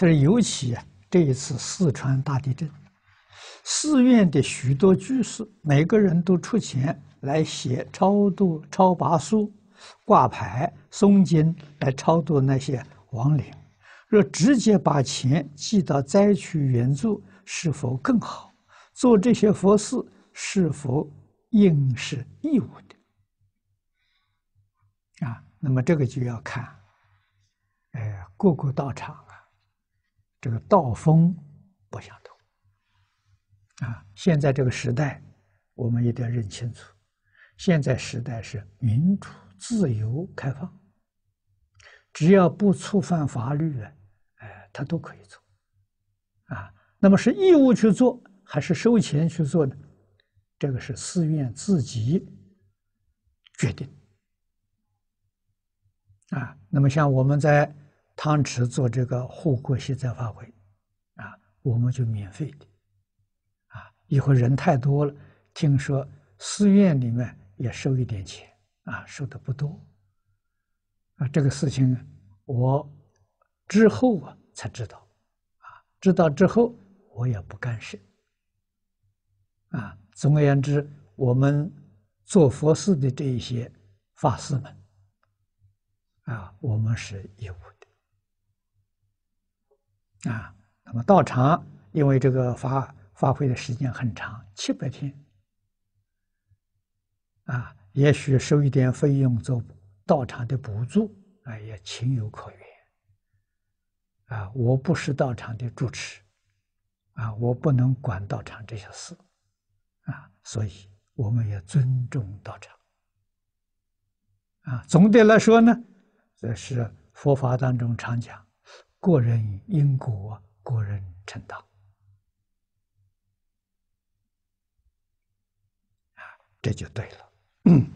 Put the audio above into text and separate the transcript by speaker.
Speaker 1: 他说，尤其啊，这一次四川大地震，寺院的许多居士，每个人都出钱来写超度、超拔书、挂牌、诵经，来超度那些亡灵。若直接把钱寄到灾区援助，是否更好？做这些佛事是否应是义务的？啊，那么这个就要看，哎，各个道场，这个道风不相同。啊，现在这个时代，我们一定要认清楚，现在时代是民主、自由、开放，只要不触犯法律哎。他都可以做，啊，那么是义务去做还是收钱去做呢？这个是寺院自己决定，啊，那么像我们在汤池做这个护国息灾法会，啊，我们就免费的，啊，以后人太多了，听说寺院里面也收一点钱，啊，收的不多，啊，这个事情我之后啊。才知道，啊，知道之后我也不干涉，啊，总而言之，我们做佛事的这一些法师们，啊，我们是义务的，啊，那么道场因为这个发发挥的时间很长，七百天，啊，也许收一点费用做道场的补助，啊，也情有可原。啊，我不是道场的主持，啊，我不能管道场这些事，啊，所以我们也尊重道场。啊，总的来说呢，这是佛法当中常讲，个人因果，个人承担。啊，这就对了。嗯